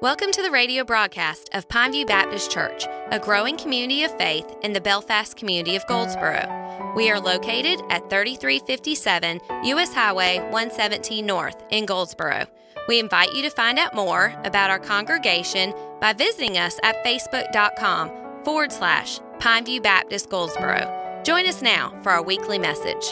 Welcome to the radio broadcast of Pineview Baptist Church, a growing community of faith in the Belfast community of Goldsboro. We are located at 3357 U.S. Highway 117 North in Goldsboro. We invite you to find out more about our congregation by visiting us at facebook.com forward slash Pineview Baptist Goldsboro. Join us now for our weekly message.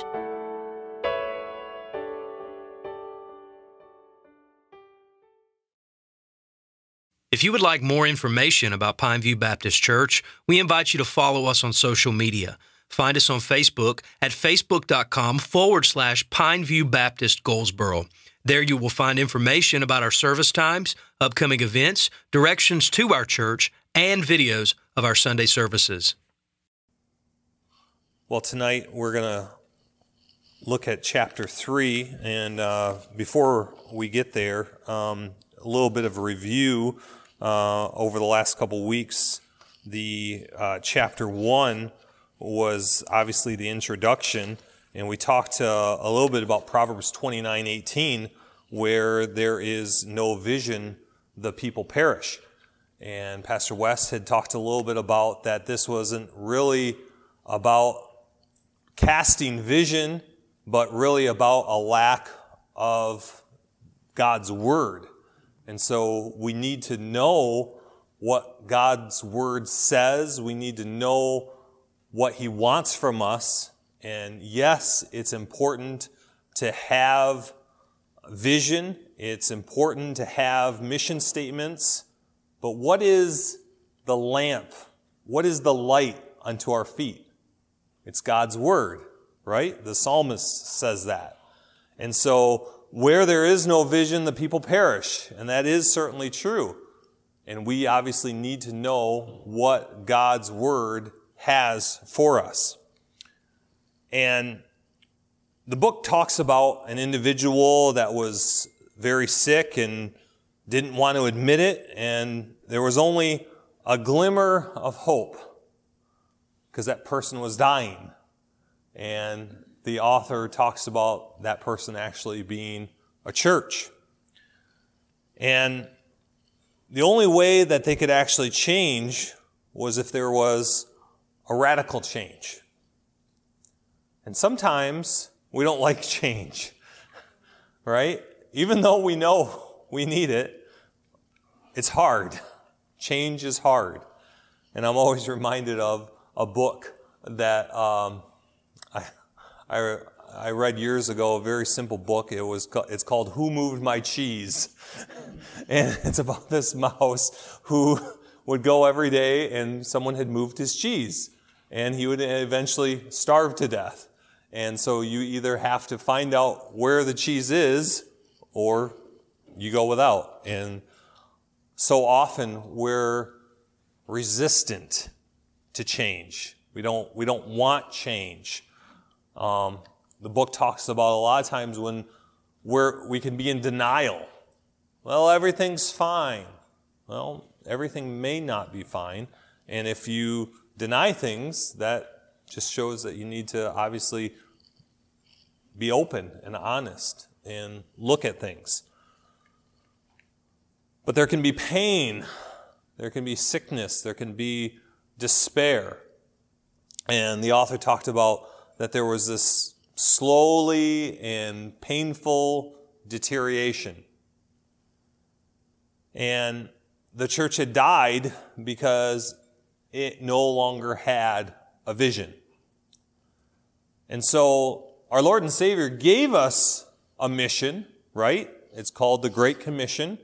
If you would like more information about Pineview Baptist Church, we invite you to follow us on social media. Find us on Facebook at facebook.com forward slash Pineview Baptist Goldsboro. There you will find information about our service times, upcoming events, directions to our church, and videos of our Sunday services. Well, tonight we're going to look at chapter 3. And uh, before we get there, um, a little bit of a review uh, over the last couple weeks. The uh, chapter one was obviously the introduction, and we talked uh, a little bit about Proverbs 29 18, where there is no vision, the people perish. And Pastor West had talked a little bit about that this wasn't really about casting vision, but really about a lack of God's word. And so we need to know what God's word says. We need to know what he wants from us. And yes, it's important to have vision. It's important to have mission statements. But what is the lamp? What is the light unto our feet? It's God's word, right? The psalmist says that. And so where there is no vision, the people perish. And that is certainly true. And we obviously need to know what God's word has for us. And the book talks about an individual that was very sick and didn't want to admit it. And there was only a glimmer of hope because that person was dying. And the author talks about that person actually being a church. And the only way that they could actually change was if there was a radical change. And sometimes we don't like change, right? Even though we know we need it, it's hard. Change is hard. And I'm always reminded of a book that um, I, I read years ago a very simple book. It was it's called Who Moved My Cheese, and it's about this mouse who would go every day and someone had moved his cheese, and he would eventually starve to death. And so you either have to find out where the cheese is, or you go without. And so often we're resistant to change. We don't we don't want change. Um, the book talks about a lot of times when we're, we can be in denial. Well, everything's fine. Well, everything may not be fine. And if you deny things, that just shows that you need to obviously be open and honest and look at things. But there can be pain, there can be sickness, there can be despair. And the author talked about that there was this slowly and painful deterioration. And the church had died because it no longer had a vision. And so our Lord and Savior gave us a mission, right? It's called the Great Commission.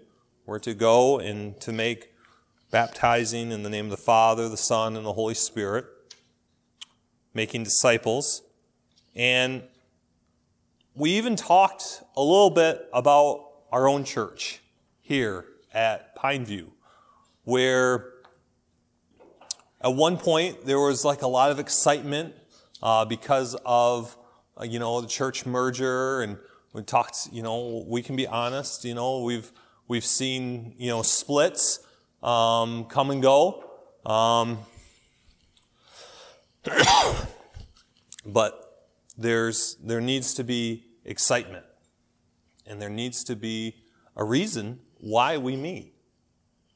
We're to go and to make baptizing in the name of the Father, the Son, and the Holy Spirit making disciples. And we even talked a little bit about our own church here at Pineview, where at one point there was like a lot of excitement uh, because of uh, you know the church merger, and we talked. You know, we can be honest. You know, we've we've seen you know splits um, come and go. Um, but there's, there needs to be excitement. And there needs to be a reason why we meet.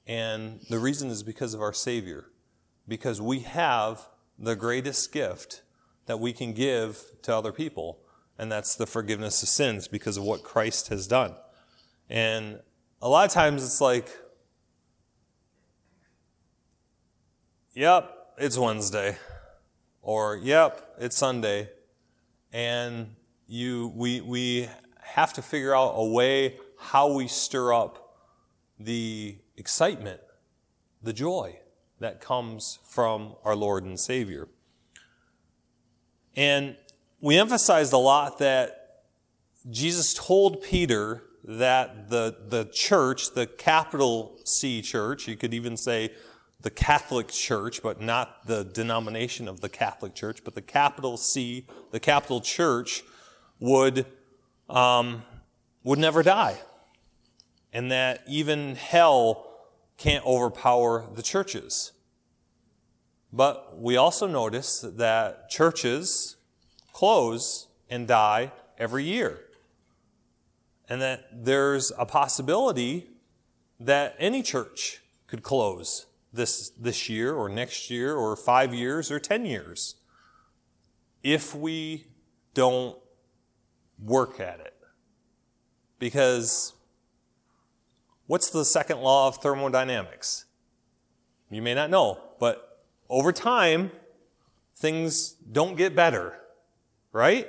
And the reason is because of our Savior, because we have the greatest gift that we can give to other people, and that's the forgiveness of sins because of what Christ has done. And a lot of times it's like, yep, it's Wednesday, or yep, it's Sunday, and you we we have to figure out a way how we stir up the excitement, the joy that comes from our Lord and Savior. And we emphasized a lot that Jesus told Peter that the, the church, the capital C church, you could even say the Catholic Church, but not the denomination of the Catholic Church, but the capital C, the capital church, would, um, would never die. And that even hell can't overpower the churches. But we also notice that churches close and die every year. And that there's a possibility that any church could close this, this year or next year or five years or 10 years if we don't work at it. Because what's the second law of thermodynamics? You may not know, but over time, things don't get better, right?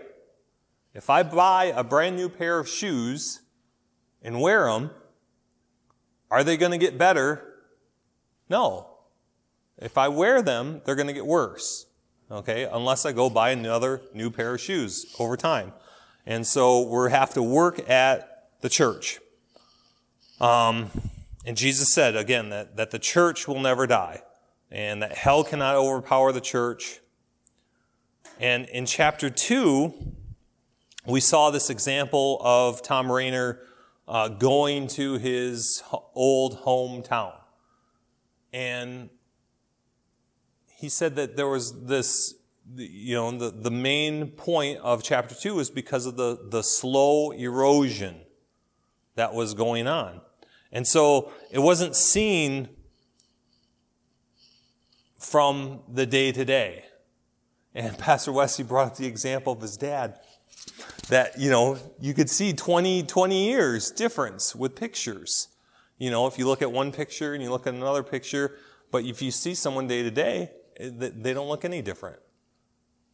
If I buy a brand new pair of shoes and wear them, are they going to get better no. If I wear them, they're going to get worse. Okay? Unless I go buy another new pair of shoes over time. And so we have to work at the church. Um, and Jesus said again that, that the church will never die and that hell cannot overpower the church. And in chapter 2, we saw this example of Tom Rainer uh, going to his old hometown. And he said that there was this, you know, the, the main point of chapter 2 is because of the, the slow erosion that was going on. And so it wasn't seen from the day to day. And Pastor Wesley brought up the example of his dad that, you know, you could see 20, 20 years difference with pictures. You know, if you look at one picture and you look at another picture, but if you see someone day to day, they don't look any different.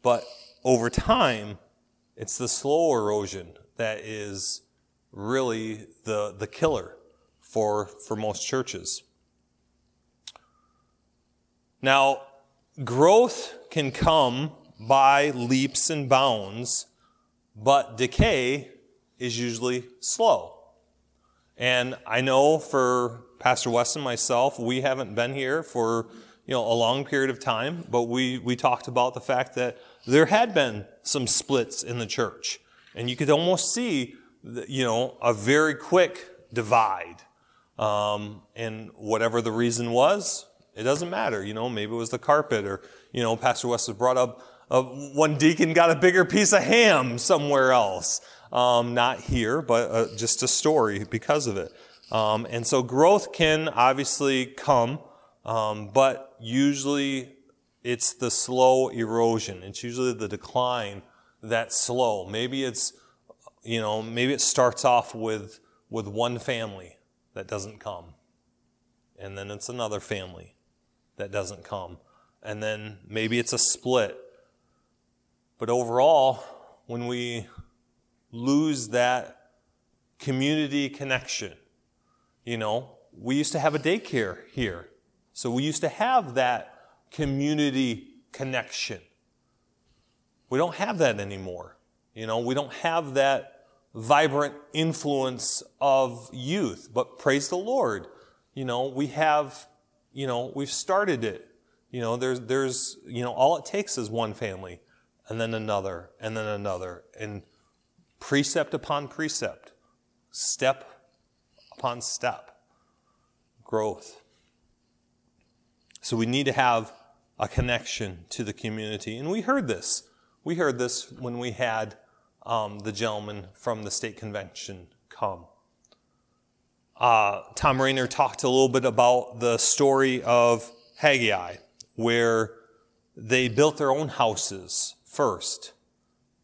But over time, it's the slow erosion that is really the, the killer for, for most churches. Now, growth can come by leaps and bounds, but decay is usually slow. And I know for Pastor Weston, myself, we haven't been here for you know a long period of time, but we we talked about the fact that there had been some splits in the church, and you could almost see you know a very quick divide. Um, and whatever the reason was, it doesn't matter. You know, maybe it was the carpet, or you know, Pastor West brought up uh, one deacon got a bigger piece of ham somewhere else. Um, not here, but uh, just a story because of it. Um, and so growth can obviously come, um, but usually it's the slow erosion. It's usually the decline that's slow. Maybe it's, you know, maybe it starts off with, with one family that doesn't come. And then it's another family that doesn't come. And then maybe it's a split. But overall, when we lose that community connection. You know, we used to have a daycare here. So we used to have that community connection. We don't have that anymore. You know, we don't have that vibrant influence of youth. But praise the Lord. You know, we have, you know, we've started it. You know, there's, there's, you know, all it takes is one family and then another and then another. And precept upon precept, step upon step, growth. So we need to have a connection to the community. And we heard this. We heard this when we had um, the gentleman from the state convention come. Uh, Tom Rainer talked a little bit about the story of Haggai, where they built their own houses first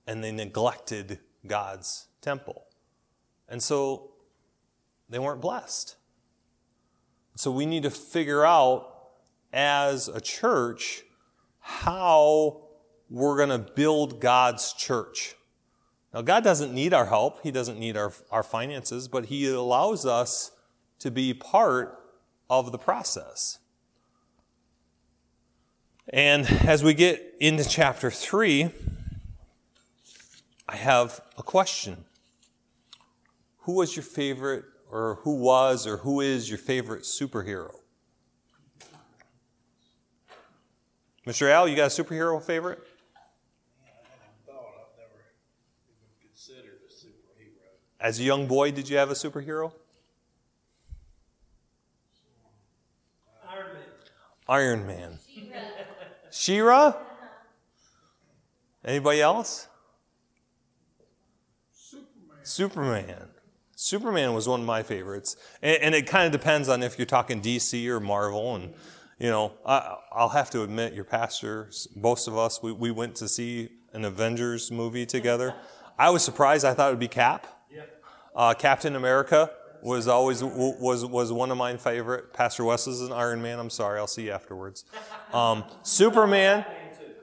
and they neglected God's temple. And so they weren't blessed. So we need to figure out as a church how we're going to build God's church. Now, God doesn't need our help, He doesn't need our, our finances, but He allows us to be part of the process. And as we get into chapter 3, I have a question. Who was your favorite, or who was, or who is your favorite superhero? Mr. Al, you got a superhero favorite? I hadn't thought I'd never even considered a superhero. As a young boy, did you have a superhero? Iron Man. Iron Man. She-Ra? Anybody else? Superman. Superman. Was one of my favorites, and, and it kind of depends on if you're talking DC or Marvel. And you know, I, I'll have to admit, your pastor, most of us, we, we went to see an Avengers movie together. I was surprised. I thought it would be Cap. Uh, Captain America was always was was one of my favorite. Pastor Wes is an Iron Man. I'm sorry, I'll see you afterwards. Um, Superman.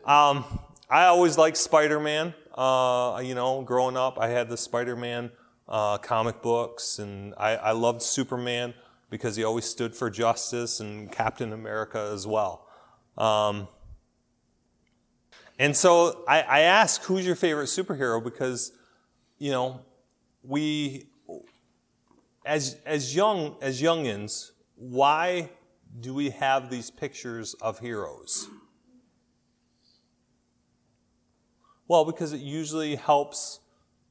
Um, I always liked Spider Man. Uh, you know, growing up, I had the Spider Man uh, comic books, and I, I loved Superman because he always stood for justice, and Captain America as well. Um, and so I, I ask, who's your favorite superhero? Because, you know, we, as, as young, as youngins, why do we have these pictures of heroes? Well, because it usually helps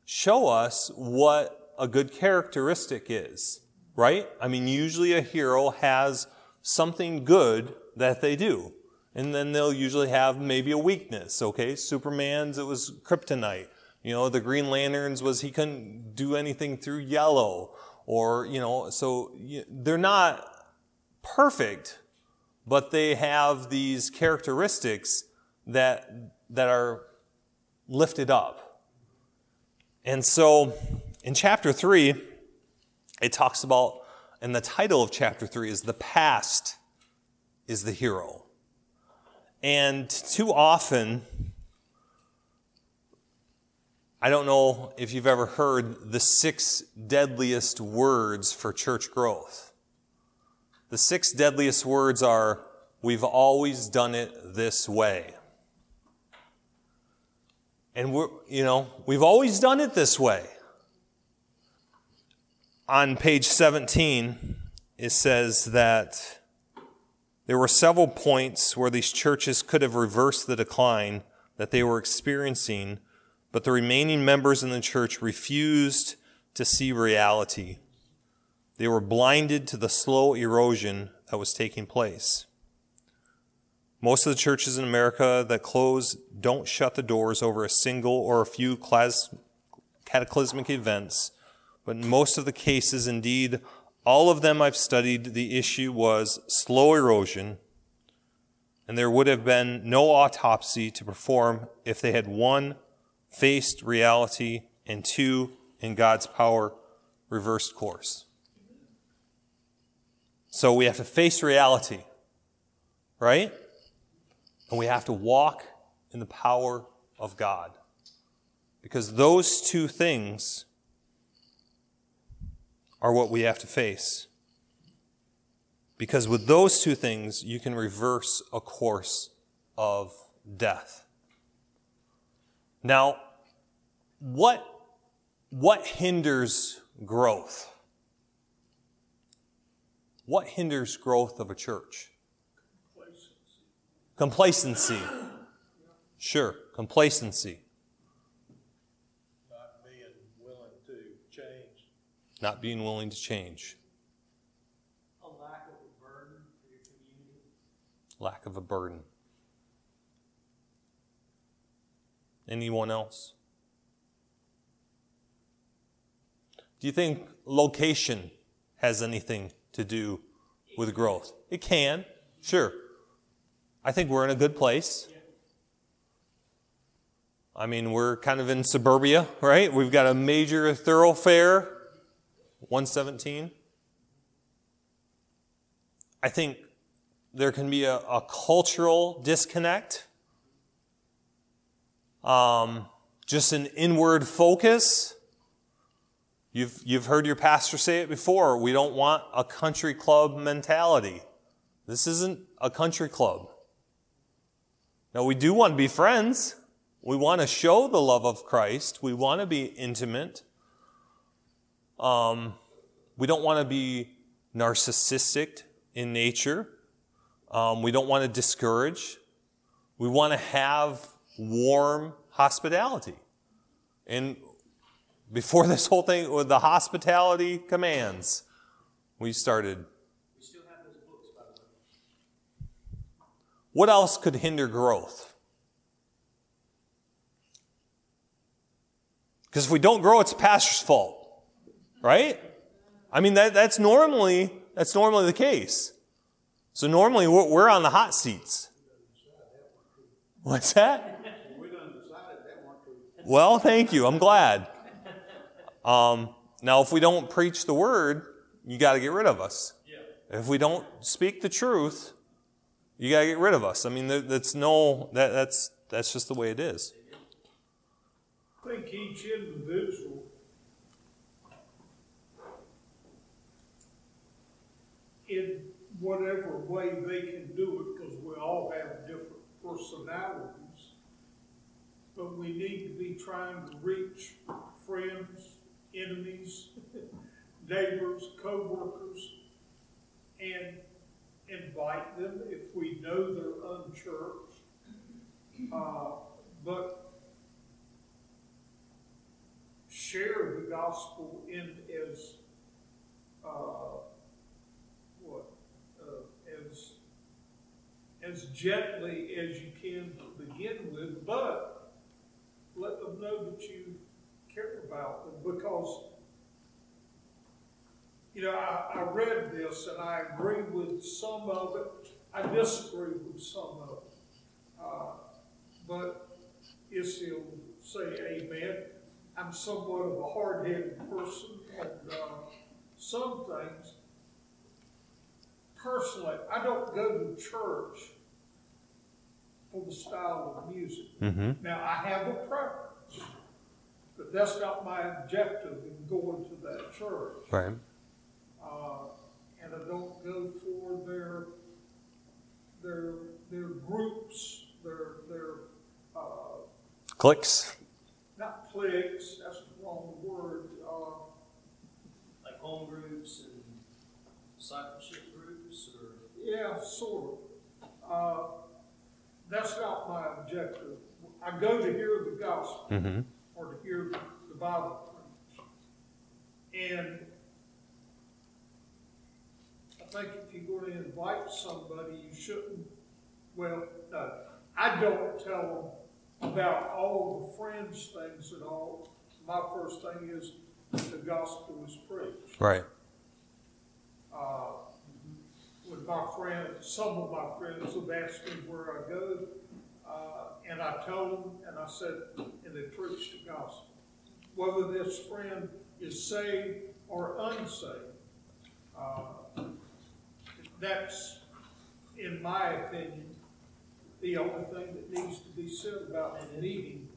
show us what a good characteristic is, right? I mean, usually a hero has something good that they do. And then they'll usually have maybe a weakness, okay? Superman's, it was kryptonite. You know, the Green Lanterns was he couldn't do anything through yellow. Or, you know, so they're not perfect, but they have these characteristics that, that are lifted up. And so in chapter 3, it talks about, and the title of chapter 3 is The Past is the Hero. And too often, I don't know if you've ever heard the six deadliest words for church growth. The six deadliest words are, we've always done it this way. And we're, you know, we've always done it this way. On page 17, it says that there were several points where these churches could have reversed the decline that they were experiencing but the remaining members in the church refused to see reality. They were blinded to the slow erosion that was taking place. Most of the churches in America that close don't shut the doors over a single or a few cataclysmic events, but in most of the cases, indeed, all of them I've studied, the issue was slow erosion, and there would have been no autopsy to perform if they had one faced reality, and two, in God's power, reversed course. So we have to face reality, right? And we have to walk in the power of God. Because those two things are what we have to face. Because with those two things, you can reverse a course of death. Now, what, what hinders growth? What hinders growth of a church? Complacency. Sure, complacency. Not being willing to change. Not being willing to change. A lack of a burden for your community. Lack of a burden. Anyone else? Do you think location has anything to do with growth. It can, sure. I think we're in a good place. I mean, we're kind of in suburbia, right? We've got a major thoroughfare, 117. I think there can be a, a cultural disconnect, um, just an inward focus. You've, you've heard your pastor say it before. We don't want a country club mentality. This isn't a country club. Now, we do want to be friends. We want to show the love of Christ. We want to be intimate. Um, we don't want to be narcissistic in nature. Um, we don't want to discourage. We want to have warm hospitality. And before this whole thing with the hospitality commands, we started. We still have those books, by the way. What else could hinder growth? Because if we don't grow, it's the pastor's fault, right? I mean, that, that's normally that's normally the case. So normally we're, we're on the hot seats. What's that? Well, thank you. I'm glad. Um, now, if we don't preach the word, you got to get rid of us. If we don't speak the truth, you got to get rid of us. I mean, that's no that, that's that's just the way it is. I think each individual in whatever way they can do it, because we all have different personalities. But we need to be trying to reach friends, enemies, neighbors, co-workers, and invite them if we know they're unchurched. Uh, but share the gospel in as, uh, what, uh, as, as gently as you can to begin with, but let them know that you care about them because, you know, I, I read this and I agree with some of it. I disagree with some of it. Uh, but yes, he'll say amen. I'm somewhat of a hard-headed person, and uh, some things, personally, I don't go to church for the style of music. Mm-hmm. Now, I have a preference, but that's not my objective in going to that church. Right. Uh, and I don't go for their, their, their groups, their, their, uh, Clicks. not cliques, that's the wrong word, uh, like home groups and discipleship groups or yeah, sort of. Uh, that's not my objective. I go to hear the gospel Mm-hmm. or to hear the Bible preached. And I think if you're going to invite somebody, you shouldn't, well, no, I don't tell them about all the friends things at all. My first thing is the gospel is preached. Right. Uh, with my friends, some of my friends have asked me where I go, uh, and I told them, and I said, and they preached the gospel. Whether this friend is saved or unsaved, that's, in my opinion, the only thing that needs to be said about the meeting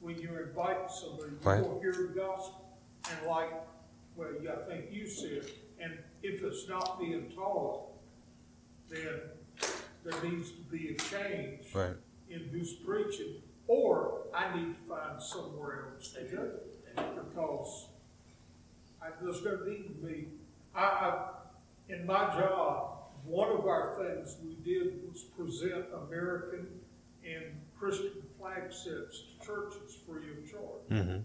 when you're inviting somebody. Right. You will hear the gospel, and like, well, yeah, I think you said, and if it's not being taught, then there needs to be a change Right. in who's preaching, or I need to find somewhere else to go. Because I, there's gonna need to be, I, I, in my job, one of our things we did was present American and Christian flag sets to churches free of charge. Mm-hmm.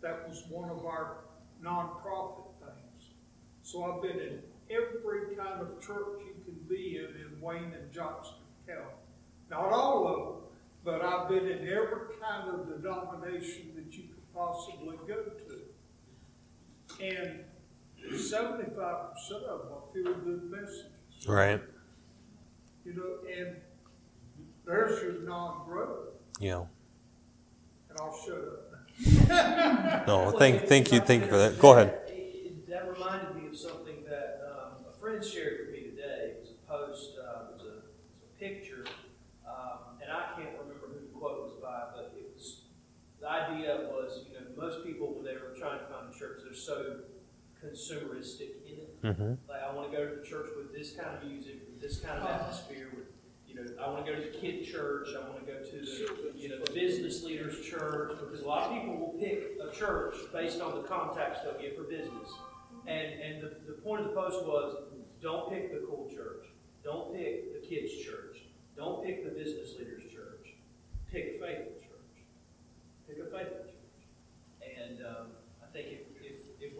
That was one of our nonprofit things. So I've been in every kind of church you can be in in Wayne and Johnston County. Not all of them, but I've been in every kind of denomination that you could possibly go to. And seventy-five percent of them are feel good messages. Right. You know, and there's your non-growth, Yeah. and I'll shut up. No, thank, thank you, thank you for that. Go ahead. It- it- That reminded me of something that um, a friend shared with me today. It was a post, uh, it was a, it was a picture, um, and I can't remember who the quote was by, but it was, the idea was, you know, most people, when they were trying to find a church, they're so consumeristic in it. Mm-hmm. Like, I want to go to the church with this kind of music, with this kind of atmosphere, with, you know, I want to go to the kid church, I want to go to the, you know, the business leaders church, because a lot of people will pick a church based on the contacts they'll get for business. And, and the, the point of the post was, don't pick the cool church, don't pick the kids church, don't pick the business leaders church, pick a faithful church. Pick a faithful church. And, um, I think if, if, if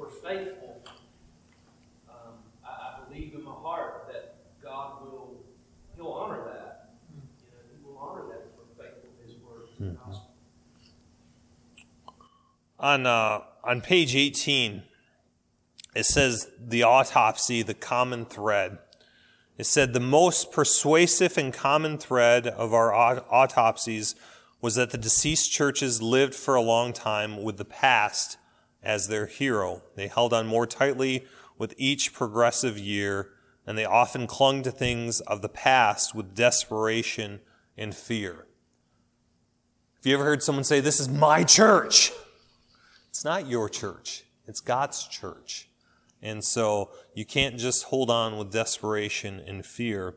we're faithful, um, I, I believe in my heart that God will, He'll honor that. You know, He will honor that if we're faithful to His word, to the gospel. On, uh, on page 18, it says the autopsy, the common thread. It said the most persuasive and common thread of our aut- autopsies was that the deceased churches lived for a long time with the past as their hero. They held on more tightly with each progressive year, and they often clung to things of the past with desperation and fear. Have you ever heard someone say, This is my church? It's not your church, it's God's church. And so you can't just hold on with desperation and fear.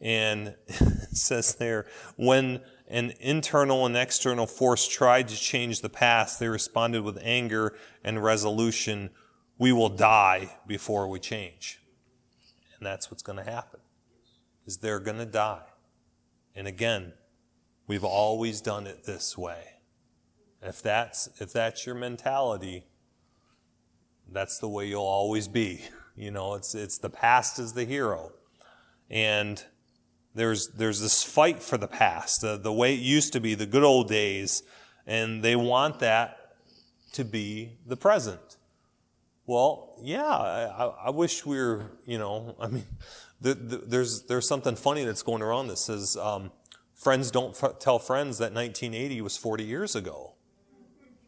And says there, when an internal and external force tried to change the past, they responded with anger and resolution. We will die before we change. And that's what's going to happen. Is they're going to die. And again, we've always done it this way. If that's if that's your mentality, that's the way you'll always be. You know, it's it's the past is the hero. And there's there's this fight for the past, the, the way it used to be, the good old days, and they want that to be the present. Well, yeah, I, I wish we are you know, I mean, the, the, there's there's something funny that's going around that says um, friends don't f- tell friends that 1980 was 40 years ago.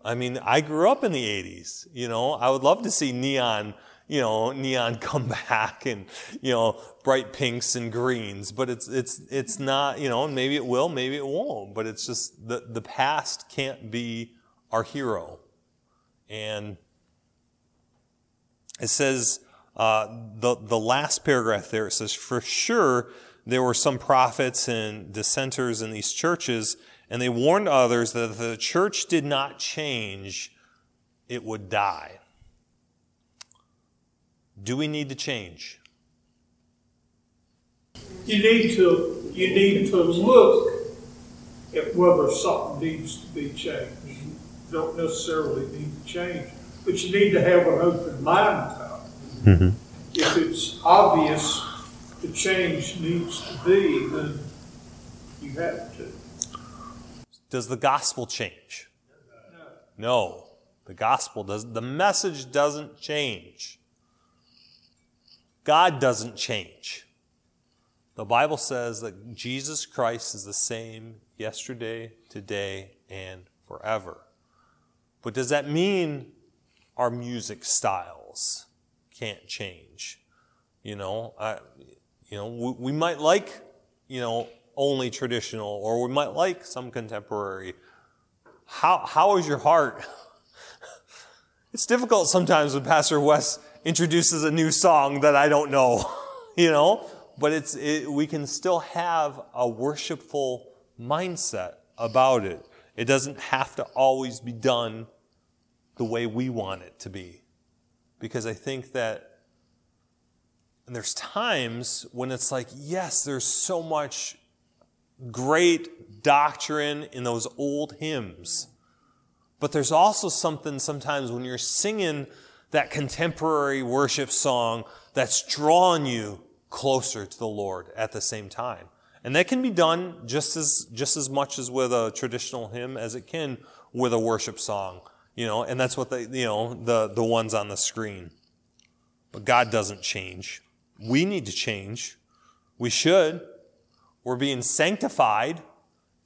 I mean, I grew up in the 80s. You know, I would love to see neon, you know, neon come back and, you know, bright pinks and greens, but it's, it's, it's not, you know, and maybe it will, maybe it won't, but it's just the, the past can't be our hero. And it says, uh, the, the last paragraph there, it says, for sure, there were some prophets and dissenters in these churches, and they warned others that if the church did not change, it would die. Do we need to change? You need to, you need to look at whether something needs to be changed. You don't necessarily need to change, but you need to have an open mind about it. Mm-hmm. If it's obvious the change needs to be, then you have to. Does the gospel change? No. No. The gospel does the message doesn't change. God doesn't change. The Bible says that Jesus Christ is the same yesterday, today, and forever. But does that mean our music styles can't change? You know, I, you know, we, we might like, you know, only traditional, or we might like some contemporary. How, how is your heart? It's difficult sometimes when Pastor West introduces a new song that I don't know, you know, but it's, it, we can still have a worshipful mindset about it. It doesn't have to always be done the way we want it to be. Because I think that and there's times when it's like, yes, there's so much great doctrine in those old hymns. But there's also something sometimes when you're singing that contemporary worship song that's drawing you closer to the Lord at the same time. And that can be done just as, just as much as with a traditional hymn as it can with a worship song, you know, and that's what the, you know, the, the ones on the screen. but God doesn't change. We need to change. We should. We're being sanctified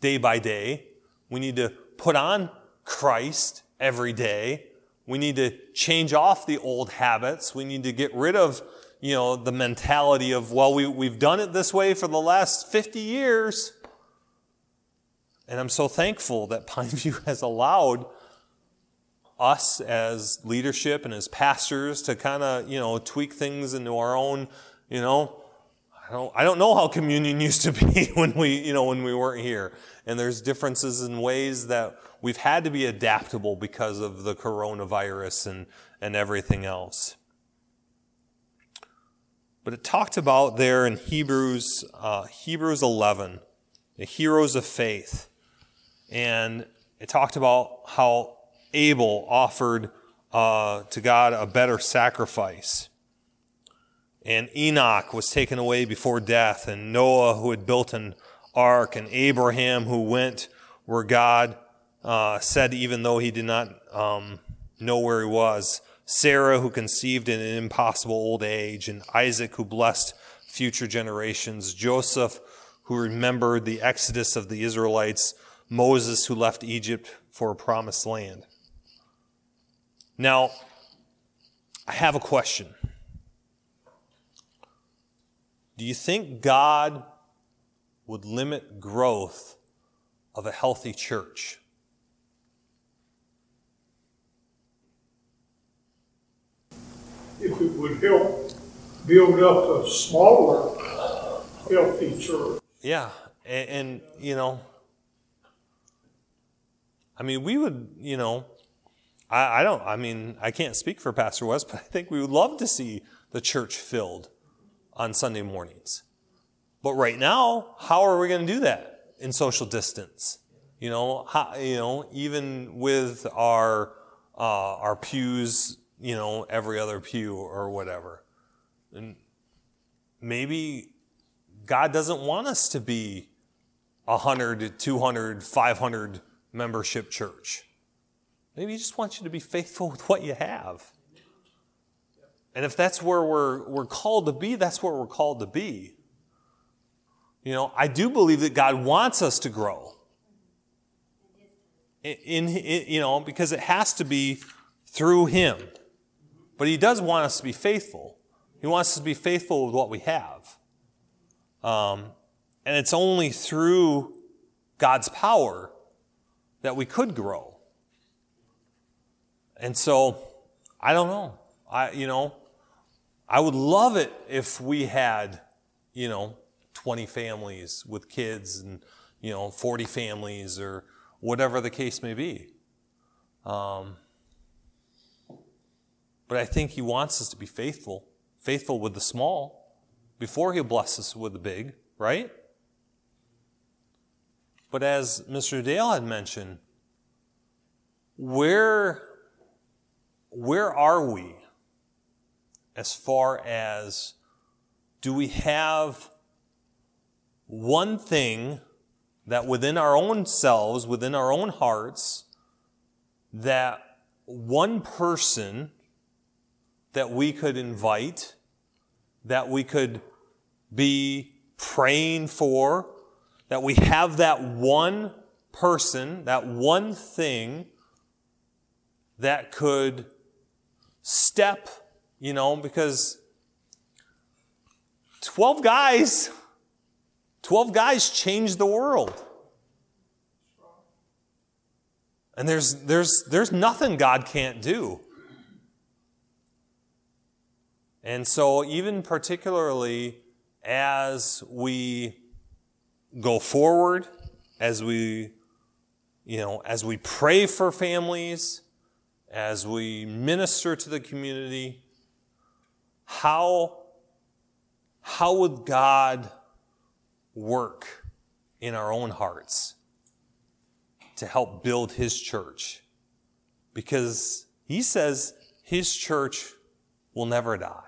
day by day. We need to put on Christ every day. We need to change off the old habits. We need to get rid of, you know, the mentality of, well, we, we've done it this way for the last 50 years. And I'm so thankful that Pineview has allowed us as leadership and as pastors to kind of, you know, tweak things into our own, you know, I don't, I don't know how communion used to be when we, you know, when we weren't here. And there's differences in ways that we've had to be adaptable because of the coronavirus and, and everything else. But it talked about there in Hebrews, uh, Hebrews 11, the heroes of faith. And it talked about how Abel offered uh, to God a better sacrifice. And Enoch was taken away before death, and Noah, who had built an ark, and Abraham, who went where God uh, said, even though he did not um, know where he was, Sarah, who conceived in an impossible old age, and Isaac, who blessed future generations, Joseph, who remembered the exodus of the Israelites, Moses, who left Egypt for a promised land. Now, I have a question. Do you think God would limit growth of a healthy church? If it would help build up a smaller, healthy church. Yeah, and, and you know, I mean, we would, you know, I, I don't, I mean, I can't speak for Pastor West, but I think we would love to see the church filled on Sunday mornings. But right now, how are we going to do that in social distance? You know, how, you know, even with our uh, our pews, you know, every other pew or whatever, and maybe God doesn't want us to be 100, 200, 500 membership church. Maybe He just wants you to be faithful with what you have. And if that's where we're, we're called to be, that's where we're called to be. You know, I do believe that God wants us to grow. In, in, you know, because it has to be through Him. But He does want us to be faithful. He wants us to be faithful with what we have. Um, and it's only through God's power that we could grow. And so, I don't know. I, you know, I would love it if we had, you know, 20 families with kids and, you know, 40 families or whatever the case may be. Um, but I think He wants us to be faithful, faithful with the small before He'll bless us with the big, right? But as Mr. Dale had mentioned, where, where are we as far as do we have one thing that within our own selves, within our own hearts, that one person that we could invite, that we could be praying for, that we have that one person, that one thing that could step, you know, because 12 guys, 12 guys changed the world. And there's, there's, there's nothing God can't do. And so, even particularly as we go forward, as we, you know, as we pray for families, as we minister to the community, how, how would God work in our own hearts to help build His church? Because He says His church will never die.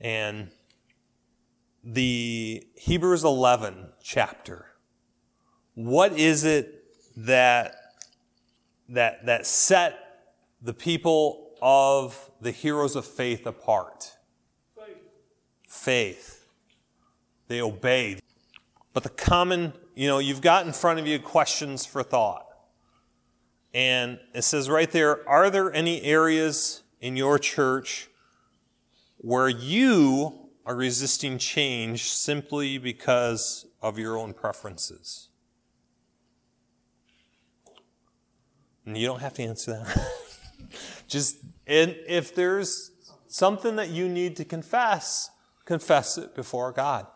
And the Hebrews 11 chapter, what is it that, that, that set the people of the heroes of faith apart? Faith. They obeyed. But the common, you know, you've got in front of you questions for thought. And it says right there, are there any areas in your church where you are resisting change simply because of your own preferences? And you don't have to answer that. Just, and if there's something that you need to confess, confess it before God.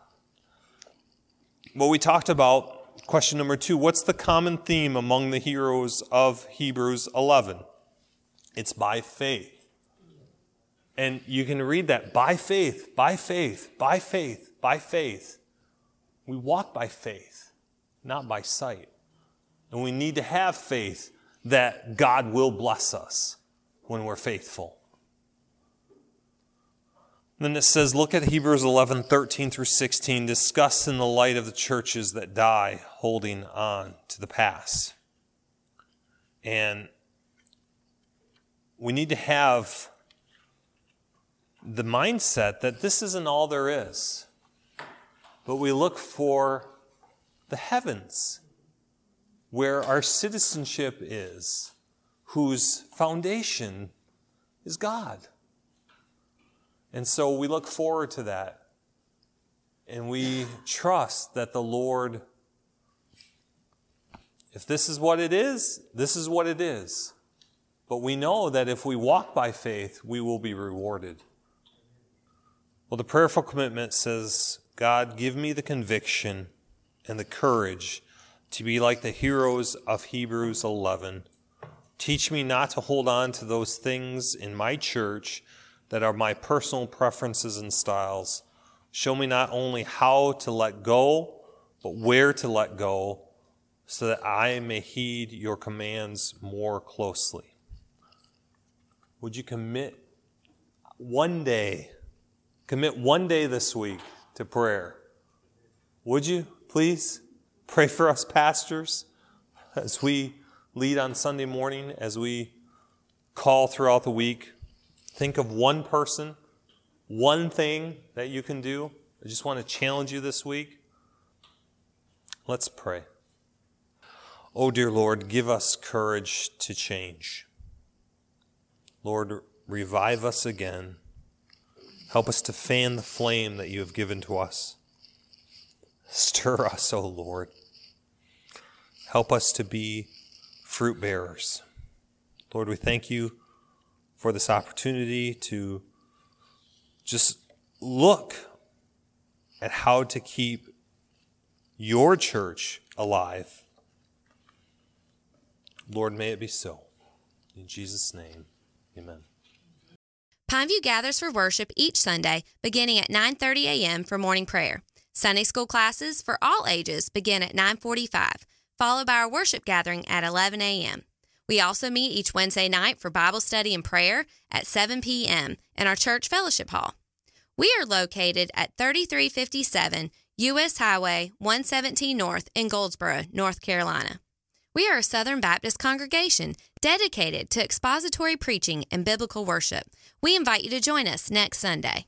What we talked about, question number two, what's the common theme among the heroes of Hebrews 11? It's by faith. And you can read that by faith, by faith, by faith, by faith. We walk by faith, not by sight. And we need to have faith that God will bless us when we're faithful. Then it says, look at Hebrews 11, 13 through 16, discuss in the light of the churches that die holding on to the past. And we need to have the mindset that this isn't all there is, but we look for the heavens where our citizenship is, whose foundation is God. And so we look forward to that. And we trust that the Lord, if this is what it is, this is what it is. But we know that if we walk by faith, we will be rewarded. Well, the prayerful commitment says, God, give me the conviction and the courage to be like the heroes of Hebrews 11. Teach me not to hold on to those things in my church that are my personal preferences and styles. Show me not only how to let go, but where to let go, so that I may heed your commands more closely. Would you commit one day, commit one day this week to prayer? Would you, please? Pray for us, pastors, as we lead on Sunday morning, as we call throughout the week. Think of one person, one thing that you can do. I just want to challenge you this week. Let's pray. Oh, dear Lord, give us courage to change. Lord, revive us again. Help us to fan the flame that you have given to us. Stir us, O oh Lord. Help us to be fruit bearers. Lord, we thank you for this opportunity to just look at how to keep your church alive. Lord, may it be so. In Jesus' name, amen. Pineview gathers for worship each Sunday beginning at 9:30 a.m. for morning prayer. Sunday school classes for all ages begin at 9:45, followed by our worship gathering at 11 a.m. We also meet each Wednesday night for Bible study and prayer at 7 p.m. in our church fellowship hall. We are located at 3357 U.S. Highway 117 North in Goldsboro, North Carolina. We are a Southern Baptist congregation dedicated to expository preaching and biblical worship. We invite you to join us next Sunday.